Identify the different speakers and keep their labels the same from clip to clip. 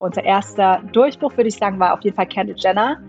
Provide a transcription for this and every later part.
Speaker 1: Unser erster Durchbruch, würde ich sagen, war auf jeden Fall Kendall Jenner.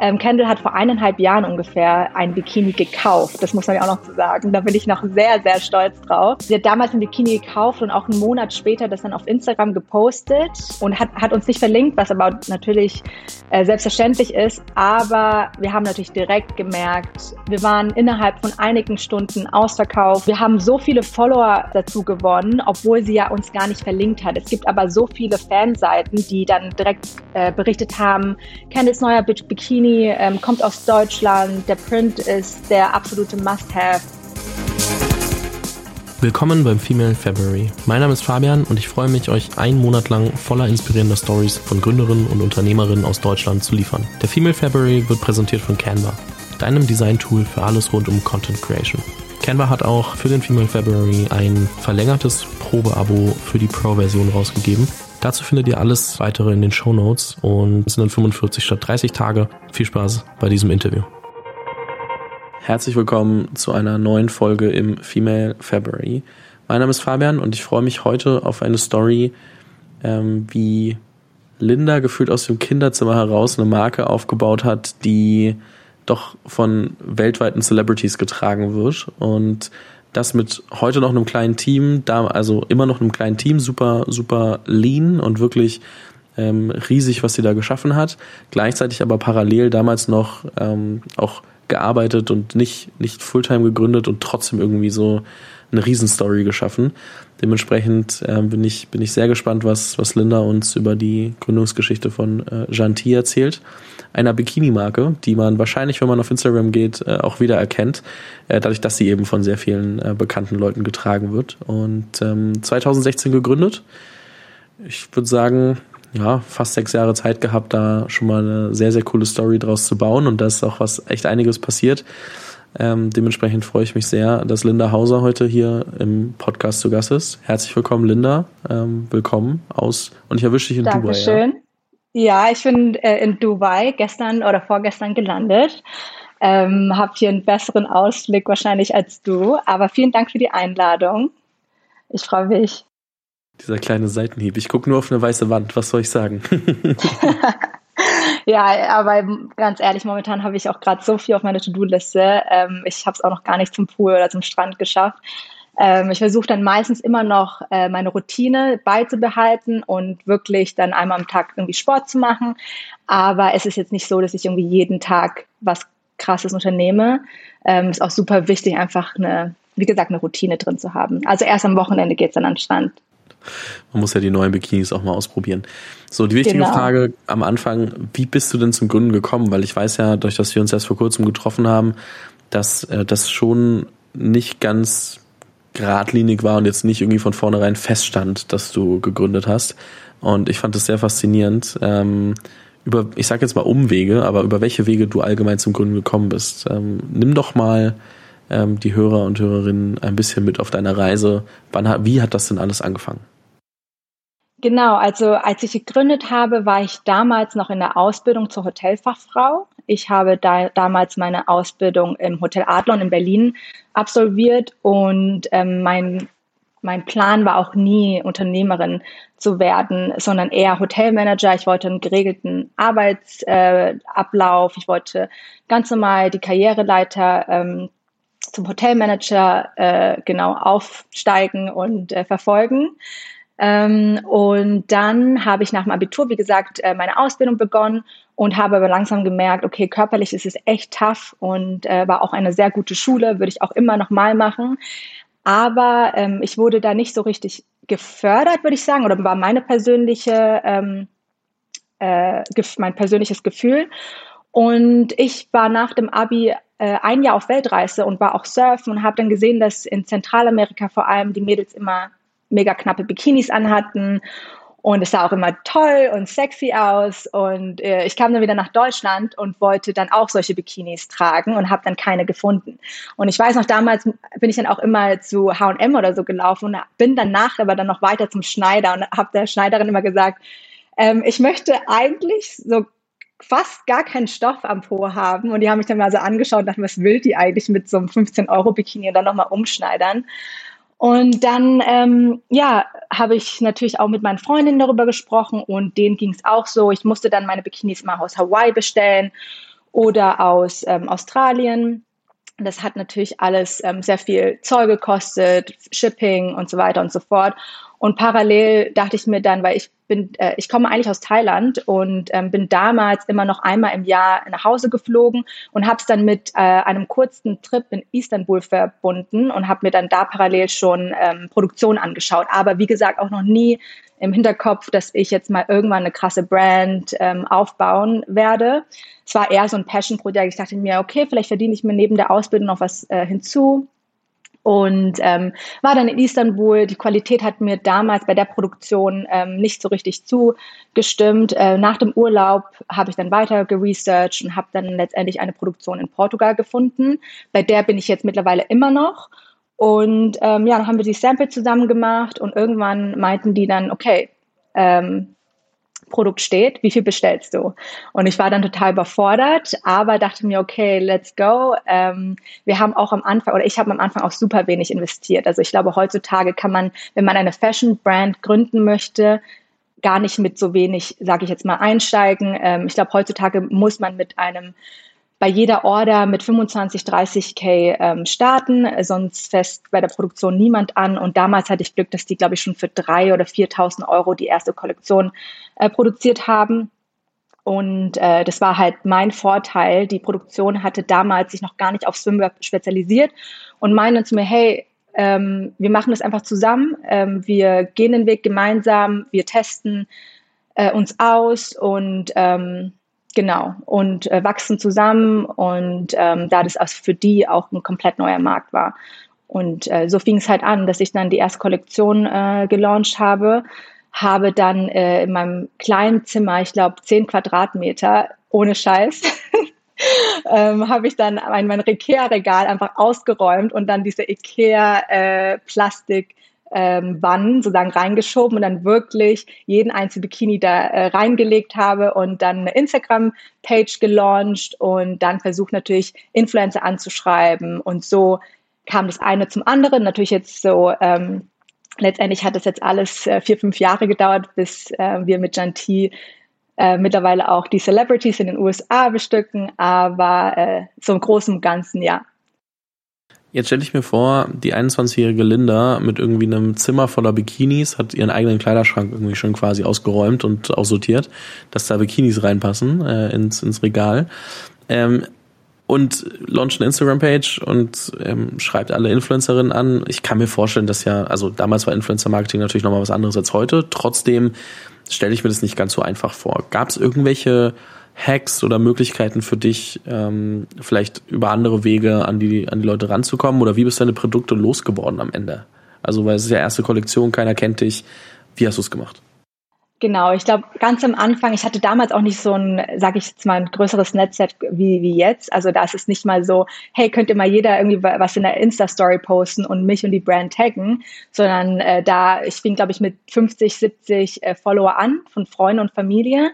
Speaker 1: Ähm, Kendall hat vor eineinhalb Jahren ungefähr ein Bikini gekauft. Das muss man ja auch noch sagen. Da bin ich noch sehr, sehr stolz drauf. Sie hat damals ein Bikini gekauft und auch einen Monat später das dann auf Instagram gepostet und hat, hat uns nicht verlinkt, was aber natürlich äh, selbstverständlich ist. Aber wir haben natürlich direkt gemerkt, wir waren innerhalb von einigen Stunden ausverkauft. Wir haben so viele Follower dazu gewonnen, obwohl sie ja uns gar nicht verlinkt hat. Es gibt aber so viele Fanseiten, die dann direkt äh, berichtet haben, Kendalls neuer Bikini Bikini, ähm, kommt aus Deutschland. Der Print ist der absolute Must-Have.
Speaker 2: Willkommen beim Female February. Mein Name ist Fabian und ich freue mich, euch einen Monat lang voller inspirierender Stories von Gründerinnen und Unternehmerinnen aus Deutschland zu liefern. Der Female February wird präsentiert von Canva, deinem Design-Tool für alles rund um Content Creation. Canva hat auch für den Female February ein verlängertes Probeabo für die Pro-Version rausgegeben Dazu findet ihr alles weitere in den Show Notes und es sind dann 45 statt 30 Tage. Viel Spaß bei diesem Interview. Herzlich willkommen zu einer neuen Folge im Female February. Mein Name ist Fabian und ich freue mich heute auf eine Story, ähm, wie Linda gefühlt aus dem Kinderzimmer heraus eine Marke aufgebaut hat, die doch von weltweiten Celebrities getragen wird und das mit heute noch einem kleinen Team, da also immer noch einem kleinen Team, super, super lean und wirklich ähm, riesig, was sie da geschaffen hat. Gleichzeitig aber parallel damals noch ähm, auch gearbeitet und nicht, nicht Fulltime gegründet und trotzdem irgendwie so eine Riesenstory geschaffen. Dementsprechend äh, bin, ich, bin ich sehr gespannt, was, was Linda uns über die Gründungsgeschichte von äh, Janti erzählt einer Bikini-Marke, die man wahrscheinlich, wenn man auf Instagram geht, äh, auch wieder erkennt, äh, dadurch, dass sie eben von sehr vielen äh, bekannten Leuten getragen wird. Und ähm, 2016 gegründet. Ich würde sagen, ja, fast sechs Jahre Zeit gehabt, da schon mal eine sehr, sehr coole Story draus zu bauen. Und da ist auch was echt einiges passiert. Ähm, dementsprechend freue ich mich sehr, dass Linda Hauser heute hier im Podcast zu Gast ist. Herzlich willkommen, Linda. Ähm, willkommen aus, und ich erwische dich in
Speaker 1: Dankeschön.
Speaker 2: Dubai.
Speaker 1: Dankeschön. Ja? Ja, ich bin äh, in Dubai gestern oder vorgestern gelandet. Ähm, habe hier einen besseren Ausblick wahrscheinlich als du. Aber vielen Dank für die Einladung. Ich freue mich.
Speaker 2: Dieser kleine Seitenhieb. Ich gucke nur auf eine weiße Wand. Was soll ich sagen?
Speaker 1: ja, aber ganz ehrlich, momentan habe ich auch gerade so viel auf meiner To-Do-Liste. Ähm, ich habe es auch noch gar nicht zum Pool oder zum Strand geschafft. Ähm, ich versuche dann meistens immer noch äh, meine Routine beizubehalten und wirklich dann einmal am Tag irgendwie Sport zu machen. Aber es ist jetzt nicht so, dass ich irgendwie jeden Tag was krasses unternehme. Ähm, ist auch super wichtig, einfach eine, wie gesagt, eine Routine drin zu haben. Also erst am Wochenende geht's dann an den Strand.
Speaker 2: Man muss ja die neuen Bikinis auch mal ausprobieren. So, die wichtige genau. Frage am Anfang, wie bist du denn zum Gründen gekommen? Weil ich weiß ja, durch dass wir uns erst vor kurzem getroffen haben, dass äh, das schon nicht ganz geradlinig war und jetzt nicht irgendwie von vornherein feststand, dass du gegründet hast. Und ich fand es sehr faszinierend. Ähm, über, ich sage jetzt mal Umwege, aber über welche Wege du allgemein zum Gründen gekommen bist. Ähm, nimm doch mal ähm, die Hörer und Hörerinnen ein bisschen mit auf deiner Reise. Wann, wie hat das denn alles angefangen?
Speaker 1: Genau, also als ich gegründet habe, war ich damals noch in der Ausbildung zur Hotelfachfrau. Ich habe da, damals meine Ausbildung im Hotel Adlon in Berlin absolviert und ähm, mein, mein Plan war auch nie Unternehmerin zu werden, sondern eher Hotelmanager. Ich wollte einen geregelten Arbeitsablauf. Äh, ich wollte ganz normal die Karriereleiter ähm, zum Hotelmanager äh, genau aufsteigen und äh, verfolgen. Ähm, und dann habe ich nach dem Abitur, wie gesagt, äh, meine Ausbildung begonnen und habe aber langsam gemerkt, okay, körperlich ist es echt tough und äh, war auch eine sehr gute Schule, würde ich auch immer noch mal machen. Aber ähm, ich wurde da nicht so richtig gefördert, würde ich sagen, oder war meine persönliche, ähm, äh, mein persönliches Gefühl. Und ich war nach dem Abi äh, ein Jahr auf Weltreise und war auch surfen und habe dann gesehen, dass in Zentralamerika vor allem die Mädels immer mega knappe Bikinis anhatten. Und es sah auch immer toll und sexy aus. Und äh, ich kam dann wieder nach Deutschland und wollte dann auch solche Bikinis tragen und habe dann keine gefunden. Und ich weiß noch, damals bin ich dann auch immer zu H&M oder so gelaufen und bin danach aber dann noch weiter zum Schneider und habe der Schneiderin immer gesagt, ähm, ich möchte eigentlich so fast gar keinen Stoff am Po haben. Und die haben mich dann mal so angeschaut und dachten, was will die eigentlich mit so einem 15-Euro-Bikini und dann nochmal umschneidern. Und dann, ähm, ja, habe ich natürlich auch mit meinen Freundinnen darüber gesprochen und denen ging es auch so. Ich musste dann meine Bikinis mal aus Hawaii bestellen oder aus ähm, Australien. Das hat natürlich alles ähm, sehr viel Zoll gekostet, Shipping und so weiter und so fort. Und parallel dachte ich mir dann, weil ich bin, äh, ich komme eigentlich aus Thailand und ähm, bin damals immer noch einmal im Jahr nach Hause geflogen und habe es dann mit äh, einem kurzen Trip in Istanbul verbunden und habe mir dann da parallel schon ähm, Produktion angeschaut. Aber wie gesagt, auch noch nie im Hinterkopf, dass ich jetzt mal irgendwann eine krasse Brand ähm, aufbauen werde. Es war eher so ein Passion-Projekt. Ich dachte mir, okay, vielleicht verdiene ich mir neben der Ausbildung noch was äh, hinzu und ähm, war dann in Istanbul. Die Qualität hat mir damals bei der Produktion ähm, nicht so richtig zugestimmt. Äh, nach dem Urlaub habe ich dann weiter geresearched und habe dann letztendlich eine Produktion in Portugal gefunden. Bei der bin ich jetzt mittlerweile immer noch. Und ähm, ja, dann haben wir die Sample zusammen gemacht und irgendwann meinten die dann, okay, ähm, Produkt steht, wie viel bestellst du? Und ich war dann total überfordert, aber dachte mir, okay, let's go. Ähm, wir haben auch am Anfang, oder ich habe am Anfang auch super wenig investiert. Also ich glaube, heutzutage kann man, wenn man eine Fashion-Brand gründen möchte, gar nicht mit so wenig, sage ich jetzt mal, einsteigen. Ähm, ich glaube, heutzutage muss man mit einem bei jeder Order mit 25, 30k ähm, starten, sonst fest bei der Produktion niemand an. Und damals hatte ich Glück, dass die, glaube ich, schon für drei oder 4.000 Euro die erste Kollektion äh, produziert haben. Und äh, das war halt mein Vorteil. Die Produktion hatte damals sich noch gar nicht auf Swimwear spezialisiert und meinen zu mir, hey, ähm, wir machen das einfach zusammen, ähm, wir gehen den Weg gemeinsam, wir testen äh, uns aus und ähm, Genau, und äh, wachsen zusammen und ähm, da das für die auch ein komplett neuer Markt war. Und äh, so fing es halt an, dass ich dann die erste Kollektion äh, gelauncht habe, habe dann äh, in meinem kleinen Zimmer, ich glaube zehn Quadratmeter, ohne Scheiß, ähm, habe ich dann mein, mein Ikea-Regal einfach ausgeräumt und dann diese Ikea-Plastik- äh, ähm, Wannen sozusagen reingeschoben und dann wirklich jeden einzelnen Bikini da äh, reingelegt habe und dann eine Instagram-Page gelauncht und dann versucht natürlich Influencer anzuschreiben und so kam das eine zum anderen. Natürlich jetzt so, ähm, letztendlich hat das jetzt alles äh, vier, fünf Jahre gedauert, bis äh, wir mit Janti äh, mittlerweile auch die Celebrities in den USA bestücken, aber äh, so im Großen und Ganzen ja.
Speaker 2: Jetzt stelle ich mir vor, die 21-jährige Linda mit irgendwie einem Zimmer voller Bikinis hat ihren eigenen Kleiderschrank irgendwie schon quasi ausgeräumt und aussortiert, dass da Bikinis reinpassen äh, ins, ins Regal. Ähm, und launcht eine Instagram-Page und ähm, schreibt alle Influencerinnen an. Ich kann mir vorstellen, dass ja, also damals war Influencer-Marketing natürlich nochmal was anderes als heute. Trotzdem stelle ich mir das nicht ganz so einfach vor. Gab es irgendwelche Hacks oder Möglichkeiten für dich, ähm, vielleicht über andere Wege an die, an die Leute ranzukommen? Oder wie bist du deine Produkte losgeworden am Ende? Also, weil es ist ja erste Kollektion, keiner kennt dich. Wie hast du es gemacht?
Speaker 1: Genau, ich glaube, ganz am Anfang, ich hatte damals auch nicht so ein, sage ich jetzt mal, ein größeres Netzwerk wie, wie jetzt. Also da ist es nicht mal so, hey, könnte mal jeder irgendwie was in der Insta-Story posten und mich und die Brand taggen, sondern äh, da, ich fing, glaube ich, mit 50, 70 äh, Follower an von Freunden und Familie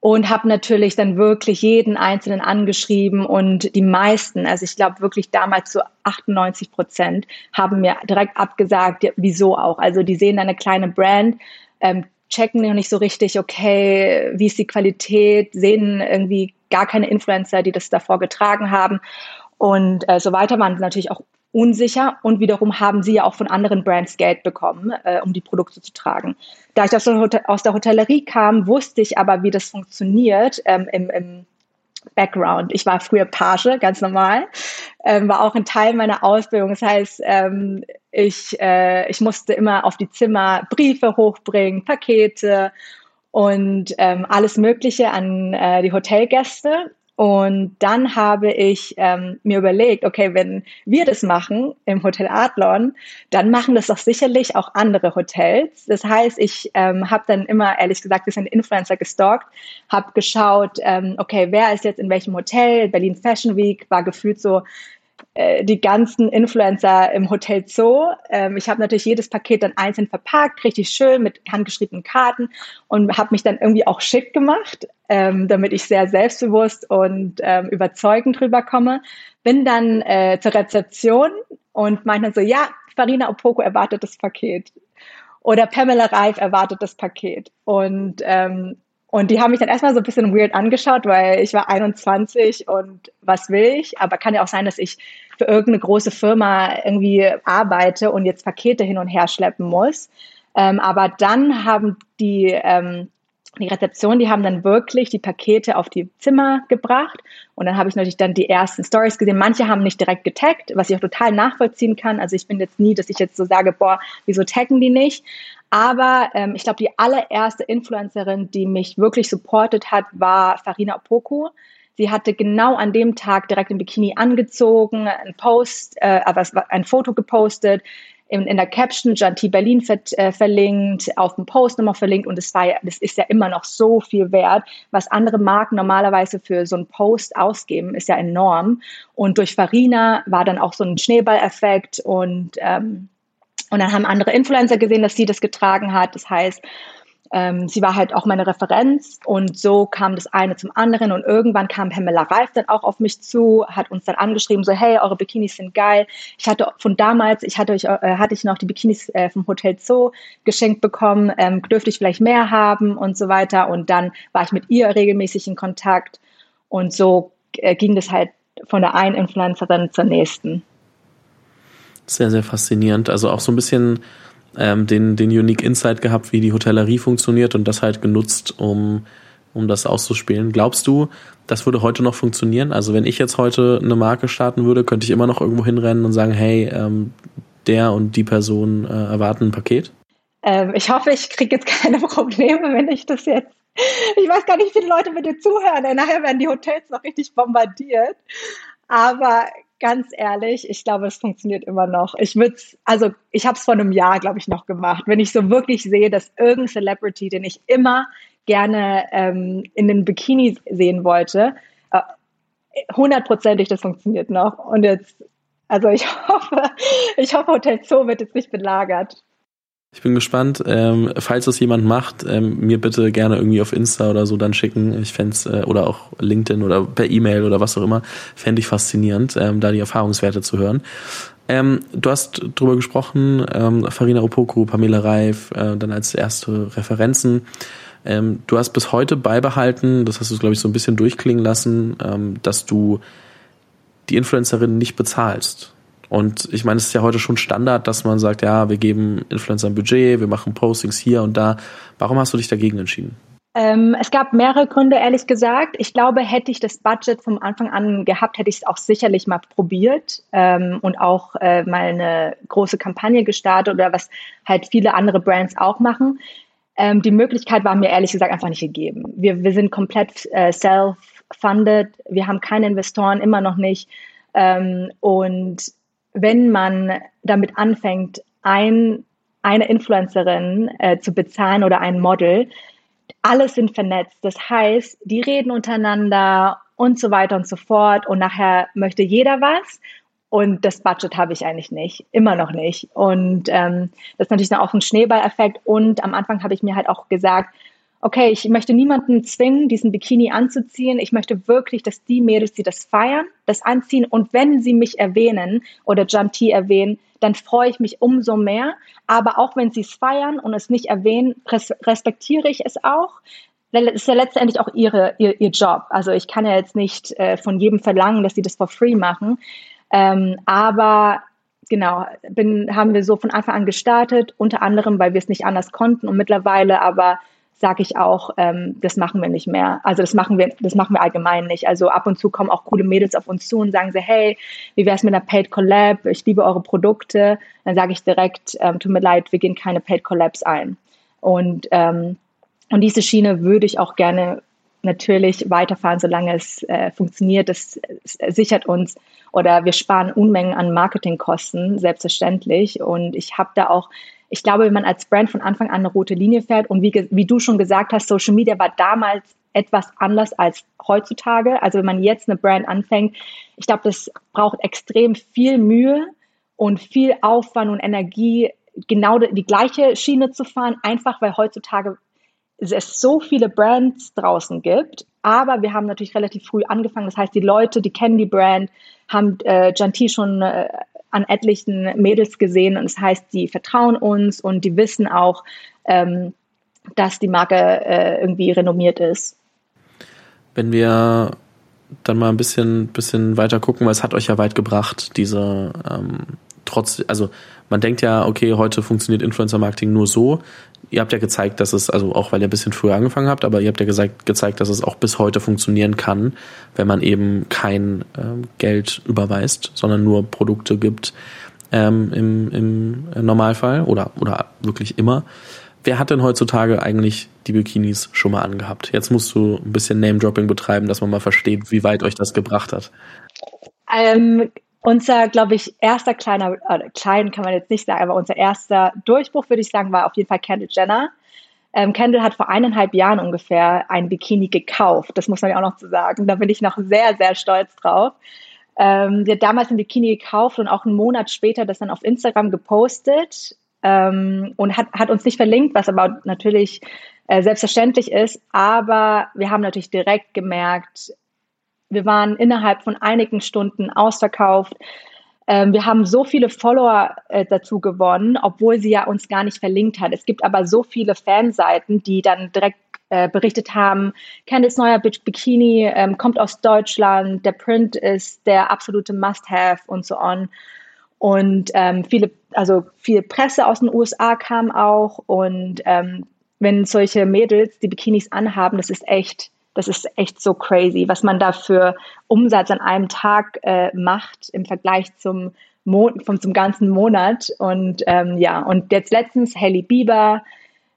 Speaker 1: und habe natürlich dann wirklich jeden einzelnen angeschrieben und die meisten, also ich glaube wirklich damals so 98 Prozent, haben mir direkt abgesagt, wieso auch. Also die sehen eine kleine Brand, ähm, checken noch nicht so richtig, okay, wie ist die Qualität, sehen irgendwie gar keine Influencer, die das davor getragen haben und äh, so weiter waren natürlich auch unsicher und wiederum haben sie ja auch von anderen Brands Geld bekommen, äh, um die Produkte zu tragen. Da ich aus der Hotellerie kam, wusste ich aber, wie das funktioniert ähm, im, im Background. Ich war früher Page, ganz normal, ähm, war auch ein Teil meiner Ausbildung. Das heißt, ähm, ich, äh, ich musste immer auf die Zimmer Briefe hochbringen, Pakete und ähm, alles Mögliche an äh, die Hotelgäste. Und dann habe ich ähm, mir überlegt, okay, wenn wir das machen im Hotel Adlon, dann machen das doch sicherlich auch andere Hotels. Das heißt, ich ähm, habe dann immer, ehrlich gesagt, ein bisschen Influencer gestalkt, habe geschaut, ähm, okay, wer ist jetzt in welchem Hotel? Berlin Fashion Week war gefühlt so die ganzen Influencer im Hotel Zoo. Ähm, ich habe natürlich jedes Paket dann einzeln verpackt, richtig schön mit handgeschriebenen Karten und habe mich dann irgendwie auch schick gemacht, ähm, damit ich sehr selbstbewusst und ähm, überzeugend rüberkomme. Bin dann äh, zur Rezeption und meinte so, ja, Farina Opoko erwartet das Paket oder Pamela Reif erwartet das Paket. Und, ähm, und die haben mich dann erstmal so ein bisschen weird angeschaut, weil ich war 21 und was will ich? Aber kann ja auch sein, dass ich für irgendeine große Firma irgendwie arbeite und jetzt Pakete hin und her schleppen muss. Ähm, aber dann haben die, ähm, die Rezeption, die haben dann wirklich die Pakete auf die Zimmer gebracht. Und dann habe ich natürlich dann die ersten Stories gesehen. Manche haben nicht direkt getaggt, was ich auch total nachvollziehen kann. Also ich bin jetzt nie, dass ich jetzt so sage, boah, wieso taggen die nicht? Aber ähm, ich glaube, die allererste Influencerin, die mich wirklich supportet hat, war Farina Opoku. Sie hatte genau an dem Tag direkt ein Bikini angezogen, ein Post, äh, ein Foto gepostet, in, in der Caption Janti Berlin ver, äh, verlinkt, auf dem Post nochmal verlinkt und es war ja, das ist ja immer noch so viel wert, was andere Marken normalerweise für so einen Post ausgeben, ist ja enorm. Und durch Farina war dann auch so ein Schneeballeffekt und ähm, und dann haben andere Influencer gesehen, dass sie das getragen hat. Das heißt, ähm, sie war halt auch meine Referenz und so kam das eine zum anderen und irgendwann kam Pamela Reif dann auch auf mich zu, hat uns dann angeschrieben, so hey, eure Bikinis sind geil. Ich hatte von damals, ich hatte, euch, äh, hatte ich noch die Bikinis äh, vom Hotel Zoo geschenkt bekommen, ähm, dürfte ich vielleicht mehr haben und so weiter und dann war ich mit ihr regelmäßig in Kontakt und so äh, ging das halt von der einen Influencerin zur nächsten.
Speaker 2: Sehr, sehr faszinierend. Also auch so ein bisschen ähm, den, den Unique Insight gehabt, wie die Hotellerie funktioniert und das halt genutzt, um, um das auszuspielen. Glaubst du, das würde heute noch funktionieren? Also wenn ich jetzt heute eine Marke starten würde, könnte ich immer noch irgendwo hinrennen und sagen, hey, ähm, der und die Person äh, erwarten ein Paket?
Speaker 1: Ähm, ich hoffe, ich kriege jetzt keine Probleme, wenn ich das jetzt. Ich weiß gar nicht, wie viele Leute mit dir zuhören. Nachher werden die Hotels noch richtig bombardiert. Aber ganz ehrlich, ich glaube, es funktioniert immer noch. Ich würde also ich habe es vor einem Jahr, glaube ich, noch gemacht. Wenn ich so wirklich sehe, dass irgendein Celebrity, den ich immer gerne ähm, in den Bikini sehen wollte, äh, hundertprozentig, das funktioniert noch. Und jetzt, also ich hoffe, ich hoffe, Hotel Zoo wird jetzt nicht belagert.
Speaker 2: Ich bin gespannt. Ähm, falls das jemand macht, ähm, mir bitte gerne irgendwie auf Insta oder so dann schicken. Ich fände äh, oder auch LinkedIn oder per E-Mail oder was auch immer, fände ich faszinierend, ähm, da die Erfahrungswerte zu hören. Ähm, du hast drüber gesprochen, ähm, Farina Opoku, Pamela Reif, äh, dann als erste Referenzen. Ähm, du hast bis heute beibehalten, das hast du, glaube ich, so ein bisschen durchklingen lassen, ähm, dass du die Influencerin nicht bezahlst. Und ich meine, es ist ja heute schon Standard, dass man sagt, ja, wir geben Influencern Budget, wir machen Postings hier und da. Warum hast du dich dagegen entschieden?
Speaker 1: Ähm, es gab mehrere Gründe, ehrlich gesagt. Ich glaube, hätte ich das Budget vom Anfang an gehabt, hätte ich es auch sicherlich mal probiert ähm, und auch äh, mal eine große Kampagne gestartet oder was halt viele andere Brands auch machen. Ähm, die Möglichkeit war mir ehrlich gesagt einfach nicht gegeben. Wir, wir sind komplett äh, self-funded, wir haben keine Investoren, immer noch nicht. Ähm, und wenn man damit anfängt, ein, eine Influencerin äh, zu bezahlen oder ein Model, alles sind vernetzt. Das heißt, die reden untereinander und so weiter und so fort. Und nachher möchte jeder was. Und das Budget habe ich eigentlich nicht, immer noch nicht. Und ähm, das ist natürlich auch ein Schneeballeffekt. Und am Anfang habe ich mir halt auch gesagt, okay, ich möchte niemanden zwingen, diesen Bikini anzuziehen. Ich möchte wirklich, dass die Mädels, die das feiern, das anziehen. Und wenn sie mich erwähnen oder Janti erwähnen, dann freue ich mich umso mehr. Aber auch wenn sie es feiern und es nicht erwähnen, res respektiere ich es auch. Das ist ja letztendlich auch ihre, ihr, ihr Job. Also ich kann ja jetzt nicht äh, von jedem verlangen, dass sie das for free machen. Ähm, aber genau, bin, haben wir so von Anfang an gestartet, unter anderem, weil wir es nicht anders konnten und mittlerweile aber sage ich auch, ähm, das machen wir nicht mehr. Also das machen wir, das machen wir allgemein nicht. Also ab und zu kommen auch coole Mädels auf uns zu und sagen sie, hey, wie wär's mit einer Paid Collab? Ich liebe eure Produkte. Dann sage ich direkt, ähm, tut mir leid, wir gehen keine Paid Collabs ein. Und ähm, und diese Schiene würde ich auch gerne natürlich weiterfahren, solange es äh, funktioniert. Das, das sichert uns oder wir sparen Unmengen an Marketingkosten, selbstverständlich. Und ich habe da auch ich glaube, wenn man als Brand von Anfang an eine rote Linie fährt und wie, wie du schon gesagt hast, Social Media war damals etwas anders als heutzutage. Also wenn man jetzt eine Brand anfängt, ich glaube, das braucht extrem viel Mühe und viel Aufwand und Energie, genau die gleiche Schiene zu fahren, einfach weil heutzutage es so viele Brands draußen gibt. Aber wir haben natürlich relativ früh angefangen. Das heißt, die Leute, die kennen die Brand, haben äh, Janti schon äh, an etlichen Mädels gesehen und das heißt, die vertrauen uns und die wissen auch, ähm, dass die Marke äh, irgendwie renommiert ist.
Speaker 2: Wenn wir dann mal ein bisschen, bisschen weiter gucken, weil es hat euch ja weit gebracht, diese ähm, trotz, also man denkt ja, okay, heute funktioniert Influencer-Marketing nur so. Ihr habt ja gezeigt, dass es, also auch weil ihr ein bisschen früher angefangen habt, aber ihr habt ja gesagt, gezeigt, dass es auch bis heute funktionieren kann, wenn man eben kein ähm, Geld überweist, sondern nur Produkte gibt ähm, im, im Normalfall oder, oder wirklich immer. Wer hat denn heutzutage eigentlich die Bikinis schon mal angehabt? Jetzt musst du ein bisschen Name-Dropping betreiben, dass man mal versteht, wie weit euch das gebracht hat.
Speaker 1: Ähm, unser, glaube ich, erster kleiner, äh, klein kann man jetzt nicht sagen, aber unser erster Durchbruch, würde ich sagen, war auf jeden Fall Kendall Jenner. Ähm, Kendall hat vor eineinhalb Jahren ungefähr ein Bikini gekauft. Das muss man ja auch noch zu sagen. Da bin ich noch sehr, sehr stolz drauf. Ähm, die hat damals ein Bikini gekauft und auch einen Monat später das dann auf Instagram gepostet ähm, und hat, hat uns nicht verlinkt, was aber natürlich äh, selbstverständlich ist. Aber wir haben natürlich direkt gemerkt, wir waren innerhalb von einigen Stunden ausverkauft. Ähm, wir haben so viele Follower äh, dazu gewonnen, obwohl sie ja uns gar nicht verlinkt hat. Es gibt aber so viele Fanseiten, die dann direkt äh, berichtet haben, Candice neuer Bikini ähm, kommt aus Deutschland, der Print ist der absolute Must-Have und so on. Und ähm, viele, also viel Presse aus den USA kam auch. Und ähm, wenn solche Mädels die Bikinis anhaben, das ist echt das ist echt so crazy, was man da für Umsatz an einem Tag äh, macht im Vergleich zum, Mo vom, zum ganzen Monat. Und ähm, ja, und jetzt letztens Haley Bieber,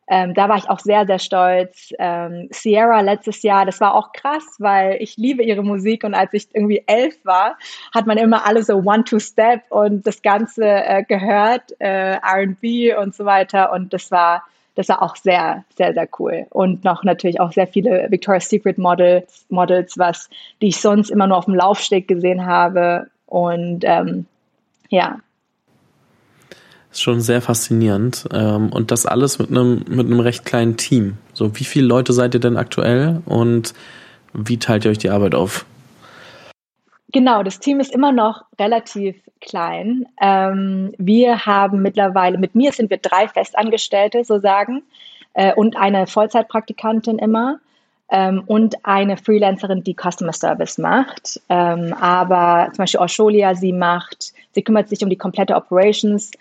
Speaker 1: ähm, da war ich auch sehr, sehr stolz. Ähm, Sierra letztes Jahr, das war auch krass, weil ich liebe ihre Musik und als ich irgendwie elf war, hat man immer alle so One-Two-Step und das Ganze äh, gehört, äh, RB und so weiter. Und das war das war auch sehr, sehr, sehr cool. Und noch natürlich auch sehr viele Victoria's Secret Models, Models, was, die ich sonst immer nur auf dem Laufsteg gesehen habe. Und ähm, ja.
Speaker 2: ist schon sehr faszinierend. Ähm, und das alles mit einem, mit einem recht kleinen Team. So, wie viele Leute seid ihr denn aktuell und wie teilt ihr euch die Arbeit auf?
Speaker 1: Genau, das Team ist immer noch relativ klein. Ähm, wir haben mittlerweile, mit mir sind wir drei Festangestellte, so sagen, äh, und eine Vollzeitpraktikantin immer ähm, und eine Freelancerin, die Customer Service macht. Ähm, aber zum Beispiel Osholia, sie macht, sie kümmert sich um die komplette Operations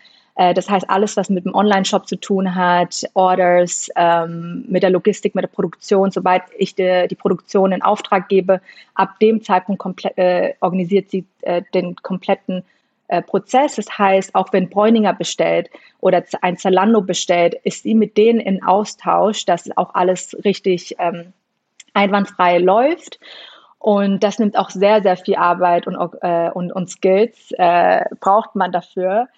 Speaker 1: das heißt, alles, was mit dem Online-Shop zu tun hat, Orders, ähm, mit der Logistik, mit der Produktion, sobald ich de, die Produktion in Auftrag gebe, ab dem Zeitpunkt äh, organisiert sie äh, den kompletten äh, Prozess. Das heißt, auch wenn Bräuninger bestellt oder ein Zalando bestellt, ist sie mit denen in Austausch, dass auch alles richtig ähm, einwandfrei läuft. Und das nimmt auch sehr, sehr viel Arbeit und, äh, und, und Skills äh, braucht man dafür.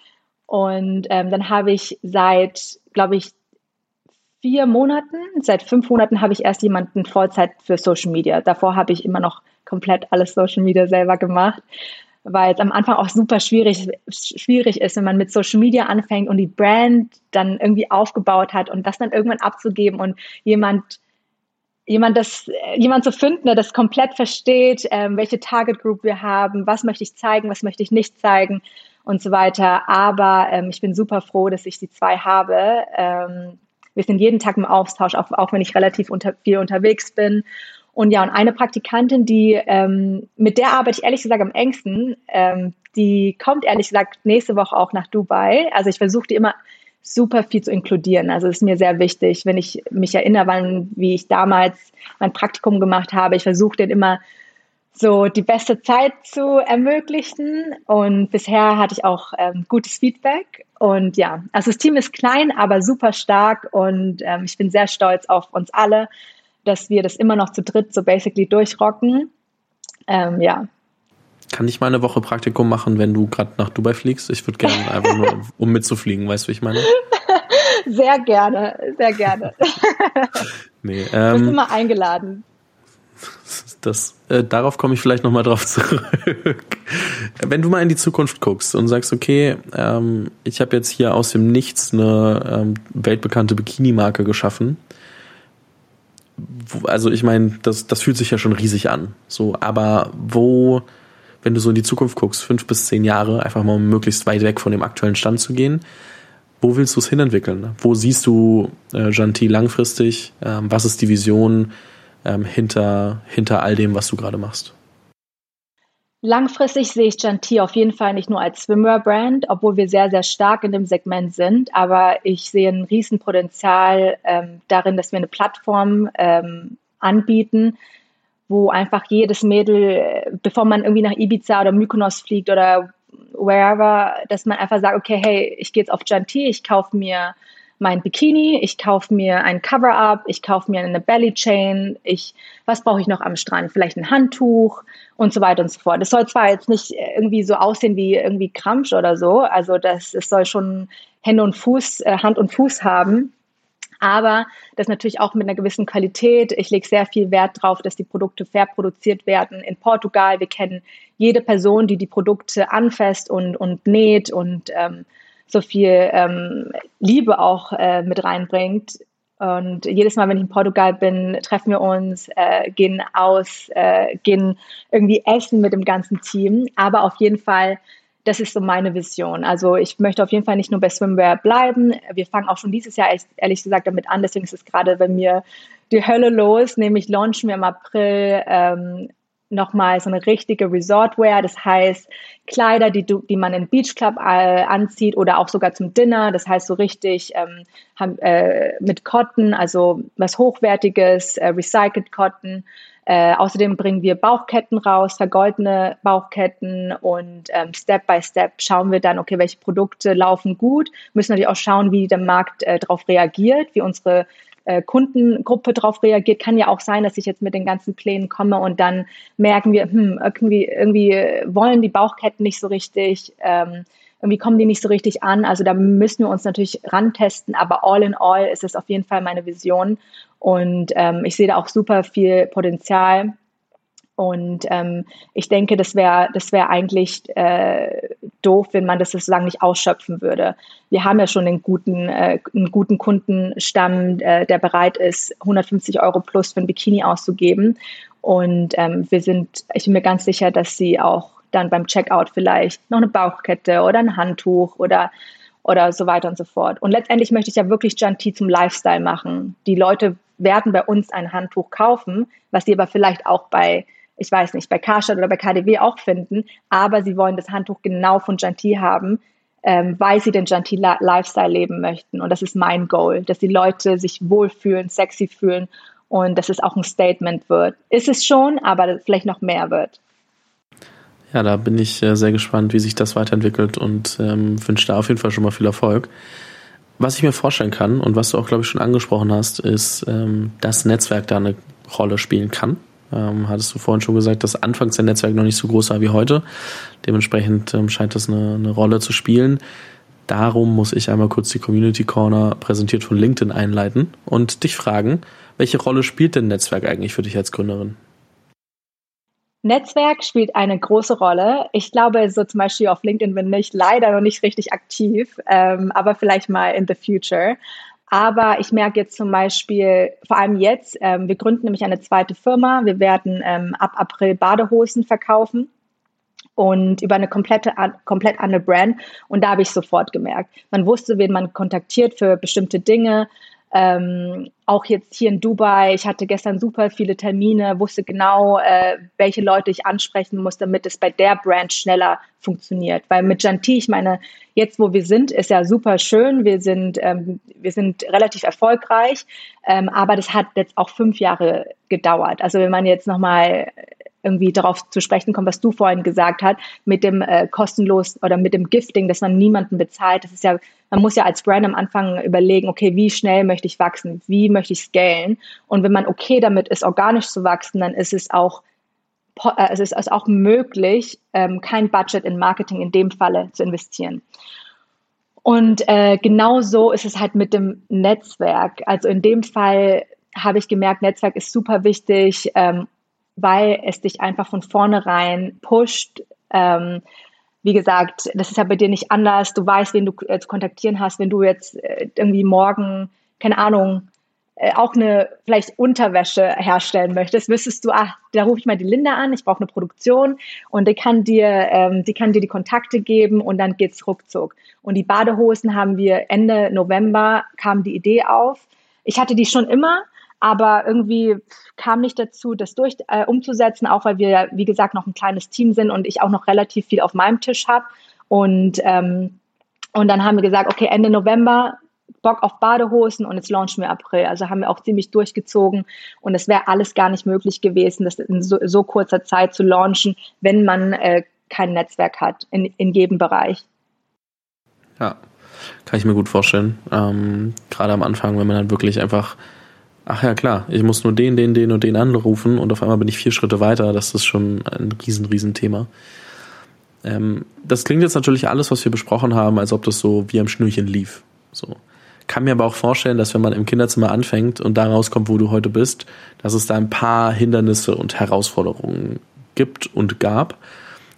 Speaker 1: Und ähm, dann habe ich seit, glaube ich, vier Monaten, seit fünf Monaten habe ich erst jemanden Vollzeit für Social Media. Davor habe ich immer noch komplett alles Social Media selber gemacht, weil es am Anfang auch super schwierig, schwierig ist, wenn man mit Social Media anfängt und die Brand dann irgendwie aufgebaut hat und das dann irgendwann abzugeben und jemand jemand das jemand zu finden, der das komplett versteht, ähm, welche Target Group wir haben, was möchte ich zeigen, was möchte ich nicht zeigen und so weiter. Aber ähm, ich bin super froh, dass ich die zwei habe. Ähm, wir sind jeden Tag im Austausch, auch, auch wenn ich relativ unter, viel unterwegs bin. Und ja, und eine Praktikantin, die ähm, mit der arbeite ich ehrlich gesagt am engsten, ähm, die kommt ehrlich gesagt nächste Woche auch nach Dubai. Also ich versuche die immer super viel zu inkludieren. Also es ist mir sehr wichtig, wenn ich mich erinnere, wann, wie ich damals mein Praktikum gemacht habe. Ich versuche den immer so die beste Zeit zu ermöglichen. Und bisher hatte ich auch ähm, gutes Feedback. Und ja, also das Team ist klein, aber super stark. Und ähm, ich bin sehr stolz auf uns alle, dass wir das immer noch zu dritt so basically durchrocken. Ähm, ja.
Speaker 2: Kann ich mal eine Woche Praktikum machen, wenn du gerade nach Dubai fliegst? Ich würde gerne einfach nur, um mitzufliegen, weißt du, wie ich meine?
Speaker 1: Sehr gerne, sehr gerne.
Speaker 2: nee,
Speaker 1: ähm, du bist immer eingeladen.
Speaker 2: Das, äh, darauf komme ich vielleicht nochmal drauf zurück. Wenn du mal in die Zukunft guckst und sagst, okay, ähm, ich habe jetzt hier aus dem Nichts eine ähm, weltbekannte Bikini-Marke geschaffen. Also ich meine, das, das fühlt sich ja schon riesig an. So, aber wo, wenn du so in die Zukunft guckst, fünf bis zehn Jahre, einfach mal möglichst weit weg von dem aktuellen Stand zu gehen, wo willst du es hinentwickeln? Wo siehst du äh, Janti langfristig? Ähm, was ist die Vision ähm, hinter, hinter all dem, was du gerade machst?
Speaker 1: Langfristig sehe ich Janti auf jeden Fall nicht nur als Swimwear-Brand, obwohl wir sehr, sehr stark in dem Segment sind, aber ich sehe ein Riesenpotenzial ähm, darin, dass wir eine Plattform ähm, anbieten, wo einfach jedes Mädel, bevor man irgendwie nach Ibiza oder Mykonos fliegt oder wherever, dass man einfach sagt, okay, hey, ich gehe jetzt auf Janti, ich kaufe mir mein Bikini, ich kaufe mir ein Cover-up, ich kaufe mir eine Belly Chain, ich, was brauche ich noch am Strand? Vielleicht ein Handtuch und so weiter und so fort. Das soll zwar jetzt nicht irgendwie so aussehen wie irgendwie Krampf oder so, also das, es soll schon Hände und Fuß, äh, Hand und Fuß haben, aber das natürlich auch mit einer gewissen Qualität. Ich lege sehr viel Wert darauf, dass die Produkte fair produziert werden. In Portugal, wir kennen jede Person, die die Produkte anfasst und, und näht und ähm, so viel ähm, Liebe auch äh, mit reinbringt. Und jedes Mal, wenn ich in Portugal bin, treffen wir uns, äh, gehen aus, äh, gehen irgendwie essen mit dem ganzen Team. Aber auf jeden Fall, das ist so meine Vision. Also ich möchte auf jeden Fall nicht nur bei Swimwear bleiben. Wir fangen auch schon dieses Jahr ehrlich gesagt damit an. Deswegen ist es gerade bei mir die Hölle los. Nämlich launchen wir im April ähm, nochmal so eine richtige Resortwear. Das heißt, Kleider, die, du, die man in Beach Club äh, anzieht oder auch sogar zum Dinner. Das heißt, so richtig ähm, haben, äh, mit Cotton, also was Hochwertiges, äh, Recycled Cotton. Äh, außerdem bringen wir Bauchketten raus, vergoldene Bauchketten und ähm, Step by Step schauen wir dann, okay, welche Produkte laufen gut. Müssen natürlich auch schauen, wie der Markt äh, darauf reagiert, wie unsere äh, Kundengruppe darauf reagiert. Kann ja auch sein, dass ich jetzt mit den ganzen Plänen komme und dann merken wir, hm, irgendwie, irgendwie wollen die Bauchketten nicht so richtig, ähm, irgendwie kommen die nicht so richtig an. Also da müssen wir uns natürlich rantesten, aber all in all ist es auf jeden Fall meine Vision und ähm, ich sehe da auch super viel Potenzial und ähm, ich denke, das wäre das wäre eigentlich äh, doof, wenn man das sozusagen nicht ausschöpfen würde. Wir haben ja schon einen guten, äh, einen guten Kundenstamm, äh, der bereit ist, 150 Euro plus für ein Bikini auszugeben. Und ähm, wir sind, ich bin mir ganz sicher, dass sie auch dann beim Checkout vielleicht noch eine Bauchkette oder ein Handtuch oder oder so weiter und so fort. Und letztendlich möchte ich ja wirklich Janti zum Lifestyle machen. Die Leute werden bei uns ein Handtuch kaufen, was sie aber vielleicht auch bei ich weiß nicht, bei Karstadt oder bei KDW auch finden, aber sie wollen das Handtuch genau von Janti haben, ähm, weil sie den Janti Lifestyle leben möchten. Und das ist mein Goal, dass die Leute sich wohlfühlen, sexy fühlen und dass es auch ein Statement wird. Ist es schon, aber vielleicht noch mehr wird.
Speaker 2: Ja, da bin ich äh, sehr gespannt, wie sich das weiterentwickelt und ähm, wünsche da auf jeden Fall schon mal viel Erfolg. Was ich mir vorstellen kann und was du auch, glaube ich, schon angesprochen hast, ist, ähm, dass Netzwerk da eine Rolle spielen kann. Ähm, hattest du vorhin schon gesagt, dass anfangs der Netzwerk noch nicht so groß war wie heute. Dementsprechend ähm, scheint das eine, eine Rolle zu spielen. Darum muss ich einmal kurz die Community Corner präsentiert von LinkedIn einleiten und dich fragen, welche Rolle spielt denn Netzwerk eigentlich für dich als Gründerin?
Speaker 1: Netzwerk spielt eine große Rolle. Ich glaube, so zum Beispiel auf LinkedIn bin ich leider noch nicht richtig aktiv, ähm, aber vielleicht mal in the future. Aber ich merke jetzt zum Beispiel, vor allem jetzt, ähm, wir gründen nämlich eine zweite Firma. Wir werden ähm, ab April Badehosen verkaufen und über eine komplette, komplett andere Brand. Und da habe ich sofort gemerkt, man wusste, wen man kontaktiert für bestimmte Dinge. Ähm, auch jetzt hier in Dubai, ich hatte gestern super viele Termine, wusste genau, äh, welche Leute ich ansprechen muss, damit es bei der Brand schneller funktioniert. Weil mit Janti, ich meine, jetzt wo wir sind, ist ja super schön, wir sind, ähm, wir sind relativ erfolgreich, ähm, aber das hat jetzt auch fünf Jahre gedauert. Also wenn man jetzt nochmal irgendwie darauf zu sprechen kommt, was du vorhin gesagt hast, mit dem äh, kostenlos oder mit dem Gifting, dass man niemanden bezahlt. Das ist ja, man muss ja als Brand am Anfang überlegen, okay, wie schnell möchte ich wachsen, wie möchte ich scalen? Und wenn man okay damit ist, organisch zu wachsen, dann ist es auch äh, es ist auch möglich, ähm, kein Budget in Marketing in dem Falle zu investieren. Und äh, genau so ist es halt mit dem Netzwerk. Also in dem Fall habe ich gemerkt, Netzwerk ist super wichtig, ähm, weil es dich einfach von vornherein pusht. Ähm, wie gesagt, das ist ja bei dir nicht anders. Du weißt, wen du äh, zu kontaktieren hast. Wenn du jetzt äh, irgendwie morgen, keine Ahnung, äh, auch eine vielleicht Unterwäsche herstellen möchtest, wüsstest du, ach, da rufe ich mal die Linda an, ich brauche eine Produktion und die kann dir, ähm, die kann dir die Kontakte geben und dann geht's ruckzuck. Und die Badehosen haben wir Ende November kam die Idee auf. Ich hatte die schon immer, aber irgendwie kam nicht dazu, das durch äh, umzusetzen, auch weil wir, wie gesagt, noch ein kleines Team sind und ich auch noch relativ viel auf meinem Tisch habe. Und ähm, und dann haben wir gesagt, okay, Ende November Bock auf Badehosen und jetzt launchen wir April. Also haben wir auch ziemlich durchgezogen und es wäre alles gar nicht möglich gewesen, das in so, so kurzer Zeit zu launchen, wenn man äh, kein Netzwerk hat in, in jedem Bereich.
Speaker 2: Ja, kann ich mir gut vorstellen. Ähm, Gerade am Anfang, wenn man dann wirklich einfach, ach ja klar, ich muss nur den, den, den und den anrufen und auf einmal bin ich vier Schritte weiter. Das ist schon ein riesen, riesen Thema. Ähm, das klingt jetzt natürlich alles, was wir besprochen haben, als ob das so wie am Schnürchen lief. So. Kann mir aber auch vorstellen, dass wenn man im Kinderzimmer anfängt und da rauskommt, wo du heute bist, dass es da ein paar Hindernisse und Herausforderungen gibt und gab.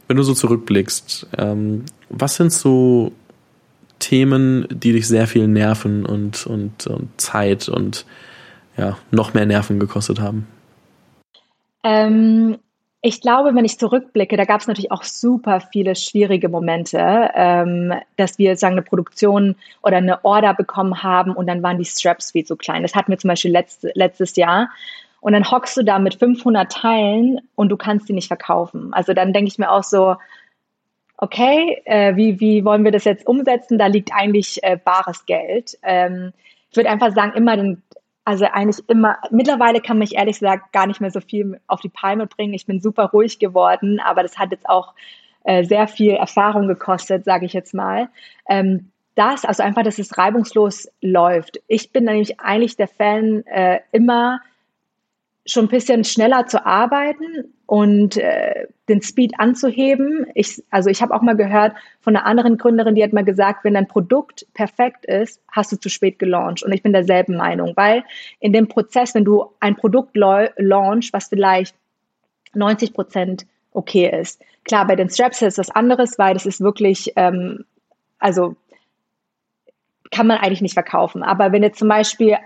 Speaker 2: Wenn du so zurückblickst, ähm, was sind so Themen, die dich sehr viel Nerven und, und, und Zeit und ja, noch mehr Nerven gekostet haben?
Speaker 1: Ähm, ich glaube, wenn ich zurückblicke, da gab es natürlich auch super viele schwierige Momente, ähm, dass wir sagen eine Produktion oder eine Order bekommen haben und dann waren die Straps viel zu klein. Das hatten wir zum Beispiel letzt, letztes Jahr. Und dann hockst du da mit 500 Teilen und du kannst die nicht verkaufen. Also dann denke ich mir auch so, okay, äh, wie, wie wollen wir das jetzt umsetzen? Da liegt eigentlich äh, bares Geld. Ähm, ich würde einfach sagen, immer den, also eigentlich immer, mittlerweile kann mich ehrlich gesagt gar nicht mehr so viel auf die Palme bringen. Ich bin super ruhig geworden, aber das hat jetzt auch äh, sehr viel Erfahrung gekostet, sage ich jetzt mal. Ähm, das, also einfach, dass es reibungslos läuft. Ich bin nämlich eigentlich der Fan, äh, immer schon ein bisschen schneller zu arbeiten und äh, den Speed anzuheben. Ich, also ich habe auch mal gehört von einer anderen Gründerin, die hat mal gesagt, wenn dein Produkt perfekt ist, hast du zu spät gelauncht. Und ich bin derselben Meinung, weil in dem Prozess, wenn du ein Produkt launch, was vielleicht 90 Prozent okay ist. Klar, bei den Straps ist das anderes, weil das ist wirklich, ähm, also kann man eigentlich nicht verkaufen. Aber wenn jetzt zum Beispiel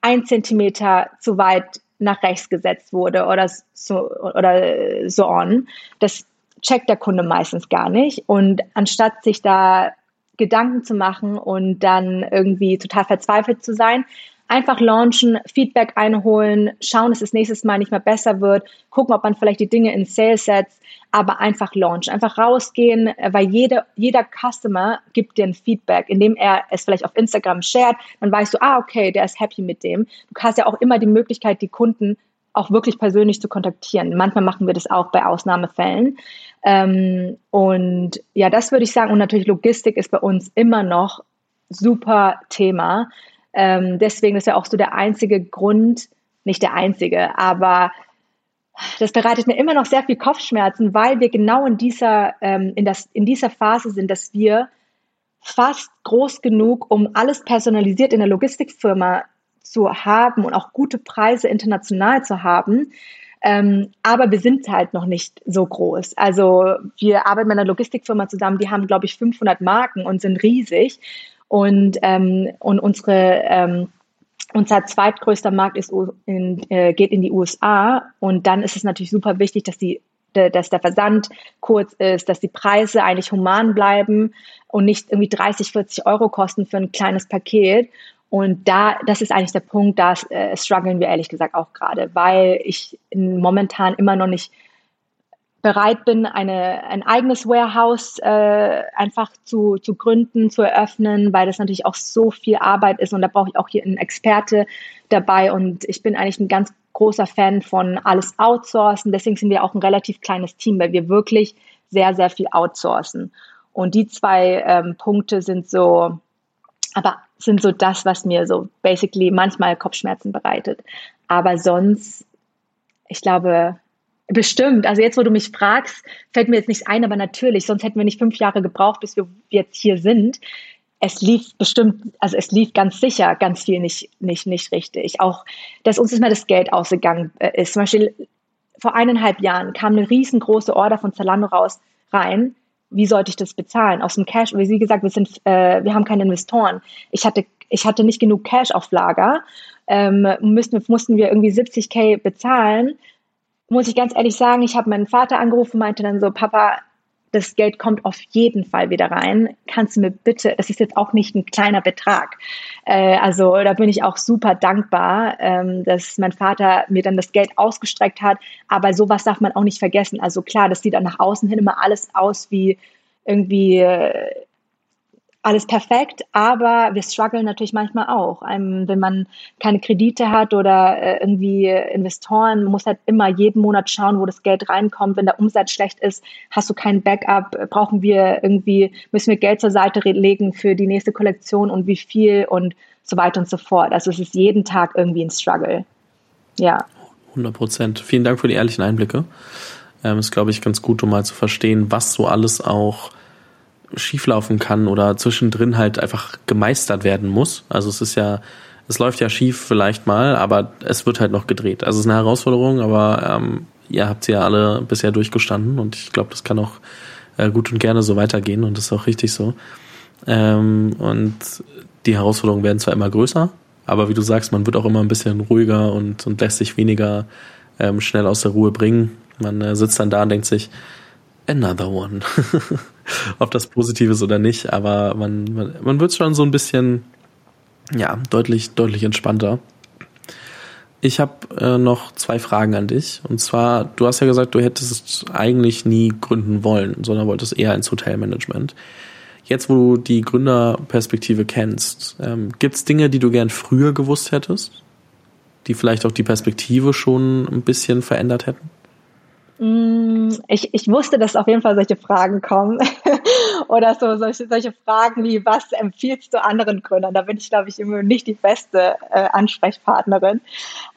Speaker 1: ein Zentimeter zu weit nach rechts gesetzt wurde oder so, oder so on. Das checkt der Kunde meistens gar nicht. Und anstatt sich da Gedanken zu machen und dann irgendwie total verzweifelt zu sein, einfach launchen, Feedback einholen, schauen, dass es nächstes Mal nicht mehr besser wird, gucken, ob man vielleicht die Dinge in Sales setzt, aber einfach launchen, einfach rausgehen, weil jeder, jeder Customer gibt dir ein Feedback, indem er es vielleicht auf Instagram shared, dann weißt du, ah, okay, der ist happy mit dem. Du hast ja auch immer die Möglichkeit, die Kunden auch wirklich persönlich zu kontaktieren. Manchmal machen wir das auch bei Ausnahmefällen. Ähm, und ja, das würde ich sagen. Und natürlich Logistik ist bei uns immer noch super Thema. Ähm, deswegen ist ja auch so der einzige Grund, nicht der einzige, aber das bereitet mir immer noch sehr viel Kopfschmerzen, weil wir genau in dieser, ähm, in, das, in dieser Phase sind, dass wir fast groß genug, um alles personalisiert in der Logistikfirma zu haben und auch gute Preise international zu haben. Ähm, aber wir sind halt noch nicht so groß. Also wir arbeiten mit einer Logistikfirma zusammen, die haben, glaube ich, 500 Marken und sind riesig. Und, ähm, und unsere, ähm, unser zweitgrößter Markt ist in, äh, geht in die USA. Und dann ist es natürlich super wichtig, dass die dass der Versand kurz ist, dass die Preise eigentlich human bleiben und nicht irgendwie 30, 40 Euro kosten für ein kleines Paket. Und da, das ist eigentlich der Punkt, da äh, strugglen wir ehrlich gesagt auch gerade, weil ich momentan immer noch nicht bereit bin, eine, ein eigenes Warehouse äh, einfach zu, zu gründen, zu eröffnen, weil das natürlich auch so viel Arbeit ist und da brauche ich auch hier einen Experte dabei und ich bin eigentlich ein ganz großer Fan von alles outsourcen. Deswegen sind wir auch ein relativ kleines Team, weil wir wirklich sehr, sehr viel outsourcen. Und die zwei ähm, Punkte sind so, aber sind so das, was mir so basically manchmal Kopfschmerzen bereitet. Aber sonst, ich glaube, Bestimmt. Also jetzt, wo du mich fragst, fällt mir jetzt nichts ein, aber natürlich, sonst hätten wir nicht fünf Jahre gebraucht, bis wir jetzt hier sind. Es lief bestimmt, also es lief ganz sicher ganz viel nicht, nicht, nicht richtig. Auch, dass uns mal das Geld ausgegangen äh, ist. Zum Beispiel vor eineinhalb Jahren kam eine riesengroße Order von Zalando raus rein. Wie sollte ich das bezahlen? Aus dem Cash, wie gesagt, wir sind, äh, wir haben keine Investoren. Ich hatte ich hatte nicht genug Cash auf Lager, ähm, müssten, mussten wir irgendwie 70k bezahlen. Muss ich ganz ehrlich sagen, ich habe meinen Vater angerufen, meinte dann so, Papa, das Geld kommt auf jeden Fall wieder rein. Kannst du mir bitte, das ist jetzt auch nicht ein kleiner Betrag. Äh, also da bin ich auch super dankbar, ähm, dass mein Vater mir dann das Geld ausgestreckt hat. Aber sowas darf man auch nicht vergessen. Also klar, das sieht dann nach außen hin immer alles aus wie irgendwie äh, alles perfekt, aber wir strugglen natürlich manchmal auch. Ähm, wenn man keine Kredite hat oder äh, irgendwie Investoren, man muss halt immer jeden Monat schauen, wo das Geld reinkommt. Wenn der Umsatz schlecht ist, hast du kein Backup, brauchen wir irgendwie, müssen wir Geld zur Seite legen für die nächste Kollektion und wie viel und so weiter und so fort. Also es ist jeden Tag irgendwie ein Struggle. Ja.
Speaker 2: 100 Prozent. Vielen Dank für die ehrlichen Einblicke. Ähm, ist, glaube ich, ganz gut, um mal zu verstehen, was so alles auch schieflaufen kann oder zwischendrin halt einfach gemeistert werden muss. Also es ist ja, es läuft ja schief vielleicht mal, aber es wird halt noch gedreht. Also es ist eine Herausforderung, aber ähm, ihr habt sie ja alle bisher durchgestanden und ich glaube, das kann auch äh, gut und gerne so weitergehen und das ist auch richtig so. Ähm, und die Herausforderungen werden zwar immer größer, aber wie du sagst, man wird auch immer ein bisschen ruhiger und, und lässt sich weniger ähm, schnell aus der Ruhe bringen. Man äh, sitzt dann da und denkt sich, another one. ob das positiv ist oder nicht, aber man, man, man wird schon so ein bisschen, ja, deutlich, deutlich entspannter. Ich habe äh, noch zwei Fragen an dich. Und zwar, du hast ja gesagt, du hättest eigentlich nie gründen wollen, sondern wolltest eher ins Hotelmanagement. Jetzt, wo du die Gründerperspektive kennst, ähm, gibt es Dinge, die du gern früher gewusst hättest, die vielleicht auch die Perspektive schon ein bisschen verändert hätten?
Speaker 1: Mm, ich, ich wusste, dass auf jeden Fall solche Fragen kommen. Oder so solche, solche Fragen wie, was empfiehlst du anderen Gründern? Da bin ich, glaube ich, immer nicht die beste äh, Ansprechpartnerin.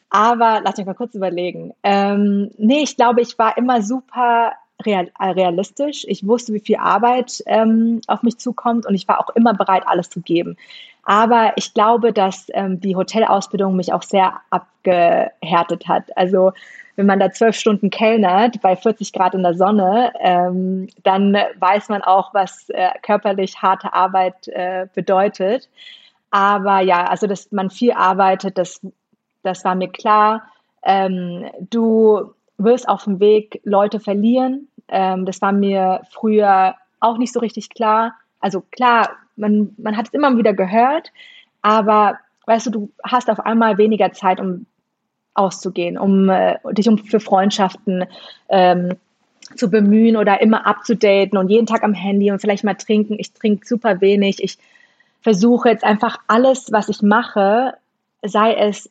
Speaker 1: Aber lass mich mal kurz überlegen. Ähm, nee, ich glaube, ich war immer super real, realistisch. Ich wusste, wie viel Arbeit ähm, auf mich zukommt und ich war auch immer bereit, alles zu geben. Aber ich glaube, dass ähm, die Hotelausbildung mich auch sehr abgehärtet hat. Also wenn man da zwölf Stunden kellnert bei 40 Grad in der Sonne, ähm, dann weiß man auch, was äh, körperlich harte Arbeit äh, bedeutet. Aber ja, also dass man viel arbeitet, das, das war mir klar. Ähm, du wirst auf dem Weg Leute verlieren. Ähm, das war mir früher auch nicht so richtig klar. Also klar, man, man hat es immer wieder gehört, aber weißt du, du hast auf einmal weniger Zeit, um auszugehen, um äh, dich um für Freundschaften ähm, zu bemühen oder immer abzudaten und jeden Tag am Handy und vielleicht mal trinken. Ich trinke super wenig. Ich versuche jetzt einfach alles, was ich mache, sei es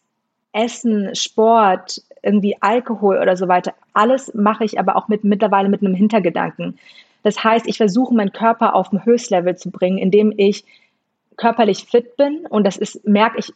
Speaker 1: Essen, Sport, irgendwie Alkohol oder so weiter, alles mache ich aber auch mit mittlerweile mit einem Hintergedanken. Das heißt, ich versuche meinen Körper auf ein Höchstlevel zu bringen, indem ich körperlich fit bin und das ist merke ich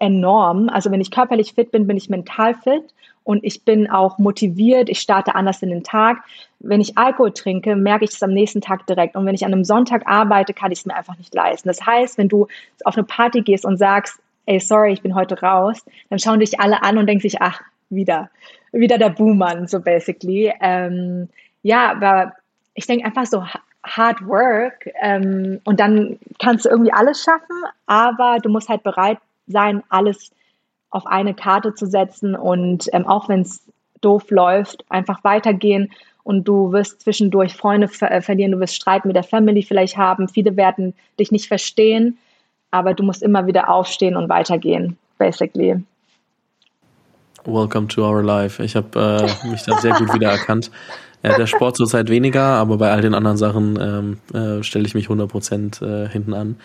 Speaker 1: enorm. Also wenn ich körperlich fit bin, bin ich mental fit und ich bin auch motiviert, ich starte anders in den Tag. Wenn ich Alkohol trinke, merke ich es am nächsten Tag direkt. Und wenn ich an einem Sonntag arbeite, kann ich es mir einfach nicht leisten. Das heißt, wenn du auf eine Party gehst und sagst, ey, sorry, ich bin heute raus, dann schauen dich alle an und denken sich, ach, wieder, wieder der Buhmann, so basically. Ähm, ja, aber ich denke einfach so, Hard Work ähm, und dann kannst du irgendwie alles schaffen, aber du musst halt bereit sein, alles auf eine Karte zu setzen und ähm, auch wenn es doof läuft, einfach weitergehen und du wirst zwischendurch Freunde ver äh, verlieren, du wirst Streit mit der Family vielleicht haben, viele werden dich nicht verstehen, aber du musst immer wieder aufstehen und weitergehen, basically.
Speaker 2: Welcome to our life. Ich habe äh, mich da sehr gut wiedererkannt. Ja, der Sport zurzeit weniger, aber bei all den anderen Sachen ähm, äh, stelle ich mich 100% äh, hinten an.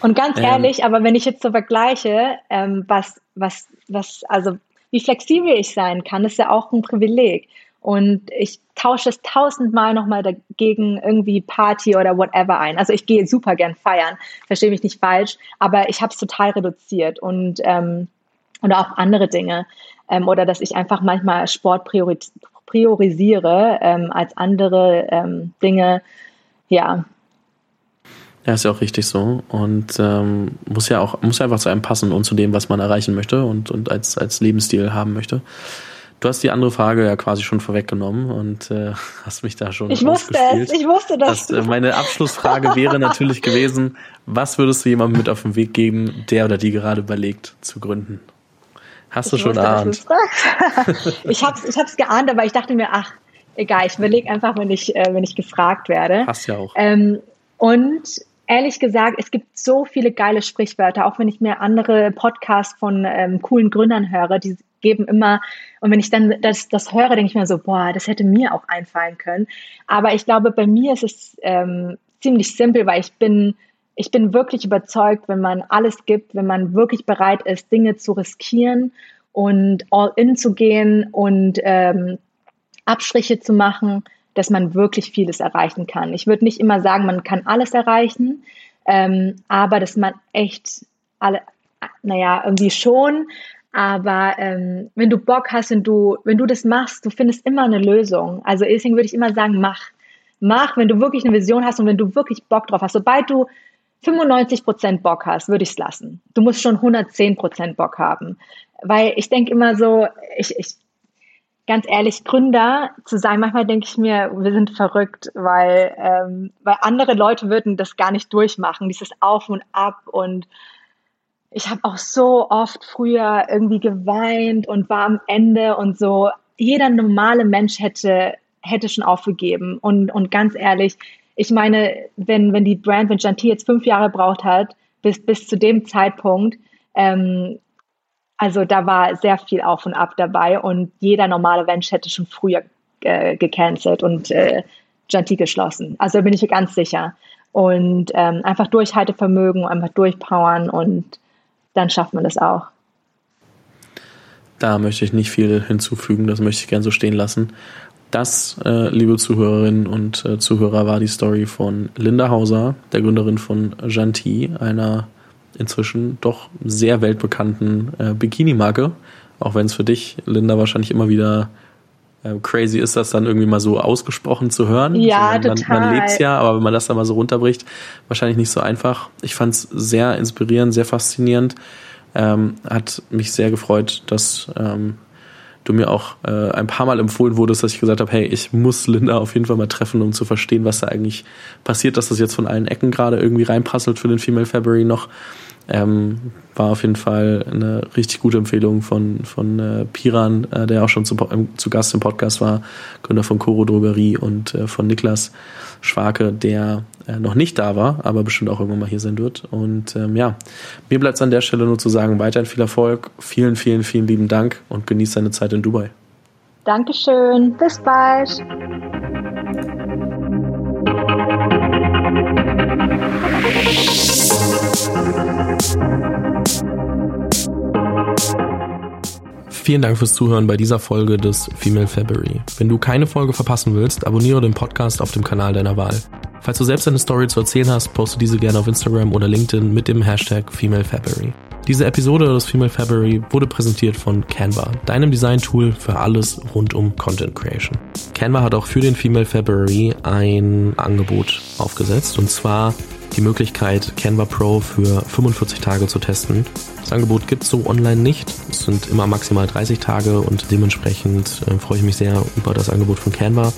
Speaker 1: Und ganz ähm, ehrlich, aber wenn ich jetzt so vergleiche, ähm, was, was, was, also wie flexibel ich sein kann, ist ja auch ein Privileg. Und ich tausche es tausendmal nochmal dagegen irgendwie Party oder whatever ein. Also ich gehe super gern feiern, verstehe mich nicht falsch, aber ich habe es total reduziert und ähm, oder auch andere Dinge. Ähm, oder dass ich einfach manchmal Sport priori priorisiere ähm, als andere ähm, Dinge. Ja,
Speaker 2: ja, ist ja auch richtig so. Und ähm, muss ja auch, muss ja einfach zu einem passen und zu dem, was man erreichen möchte und, und als, als Lebensstil haben möchte. Du hast die andere Frage ja quasi schon vorweggenommen und äh, hast mich da schon.
Speaker 1: Ich wusste es, ich wusste das.
Speaker 2: das äh, meine Abschlussfrage wäre natürlich gewesen: Was würdest du jemandem mit auf den Weg geben, der oder die gerade überlegt zu gründen? Hast du ich schon erahnt?
Speaker 1: ich habe es ich hab's geahnt, aber ich dachte mir, ach, egal, ich überlege einfach, wenn ich, äh, wenn ich gefragt werde.
Speaker 2: Hast ja auch.
Speaker 1: Ähm, und ehrlich gesagt, es gibt so viele geile Sprichwörter, auch wenn ich mir andere Podcasts von ähm, coolen Gründern höre, die geben immer, und wenn ich dann das, das höre, denke ich mir so, boah, das hätte mir auch einfallen können. Aber ich glaube, bei mir ist es ähm, ziemlich simpel, weil ich bin, ich bin wirklich überzeugt, wenn man alles gibt, wenn man wirklich bereit ist, Dinge zu riskieren und all in zu gehen und ähm, Abstriche zu machen, dass man wirklich vieles erreichen kann. Ich würde nicht immer sagen, man kann alles erreichen, ähm, aber dass man echt alle, naja, irgendwie schon, aber ähm, wenn du Bock hast und du, wenn du das machst, du findest immer eine Lösung. Also deswegen würde ich immer sagen, mach. Mach, wenn du wirklich eine Vision hast und wenn du wirklich Bock drauf hast. Sobald du 95 Prozent Bock hast, würde ich es lassen. Du musst schon 110 Prozent Bock haben. Weil ich denke immer so, ich, ich ganz ehrlich, Gründer zu sein, manchmal denke ich mir, wir sind verrückt, weil, ähm, weil andere Leute würden das gar nicht durchmachen, dieses Auf und Ab. Und ich habe auch so oft früher irgendwie geweint und war am Ende und so. Jeder normale Mensch hätte, hätte schon aufgegeben. Und, und ganz ehrlich, ich meine, wenn, wenn die Brand, wenn Janty jetzt fünf Jahre braucht hat, bis, bis zu dem Zeitpunkt, ähm, also da war sehr viel auf und ab dabei und jeder normale Mensch hätte schon früher äh, gecancelt und äh, Gentil geschlossen. Also da bin ich mir ganz sicher. Und ähm, einfach Durchhaltevermögen, einfach durchpowern und dann schafft man das auch.
Speaker 2: Da möchte ich nicht viel hinzufügen, das möchte ich gern so stehen lassen. Das, äh, liebe Zuhörerinnen und äh, Zuhörer, war die Story von Linda Hauser, der Gründerin von Janti, einer inzwischen doch sehr weltbekannten äh, Bikini-Marke. Auch wenn es für dich, Linda, wahrscheinlich immer wieder äh, crazy ist, das dann irgendwie mal so ausgesprochen zu hören.
Speaker 1: Ja,
Speaker 2: also man,
Speaker 1: total.
Speaker 2: Man lebt ja, aber wenn man das dann mal so runterbricht, wahrscheinlich nicht so einfach. Ich fand es sehr inspirierend, sehr faszinierend. Ähm, hat mich sehr gefreut, dass ähm, du mir auch äh, ein paar Mal empfohlen wurdest, dass ich gesagt habe, hey, ich muss Linda auf jeden Fall mal treffen, um zu verstehen, was da eigentlich passiert, dass das jetzt von allen Ecken gerade irgendwie reinprasselt für den Female February noch. Ähm, war auf jeden Fall eine richtig gute Empfehlung von, von äh, Piran, äh, der auch schon zu, äh, zu Gast im Podcast war, Gründer von Coro Drogerie und äh, von Niklas Schwake, der äh, noch nicht da war, aber bestimmt auch irgendwann mal hier sein wird. Und ähm, ja, mir bleibt es an der Stelle nur zu sagen, weiterhin viel Erfolg, vielen, vielen, vielen lieben Dank und genieß deine Zeit in Dubai.
Speaker 1: Dankeschön, bis bald.
Speaker 2: Vielen Dank fürs Zuhören bei dieser Folge des Female February. Wenn du keine Folge verpassen willst, abonniere den Podcast auf dem Kanal deiner Wahl. Falls du selbst eine Story zu erzählen hast, poste diese gerne auf Instagram oder LinkedIn mit dem Hashtag Female February. Diese Episode des Female February wurde präsentiert von Canva, deinem Design-Tool für alles rund um Content Creation. Canva hat auch für den Female February ein Angebot aufgesetzt und zwar die Möglichkeit, Canva Pro für 45 Tage zu testen. Das Angebot gibt es so online nicht. Es sind immer maximal 30 Tage und dementsprechend äh, freue ich mich sehr über das Angebot von Canva.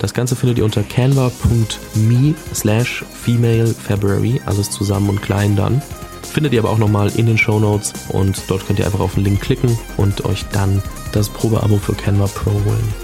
Speaker 2: Das Ganze findet ihr unter canva.me slash female February, alles zusammen und klein dann. Findet ihr aber auch nochmal in den Show Notes und dort könnt ihr einfach auf den Link klicken und euch dann das Probeabo für Canva Pro holen.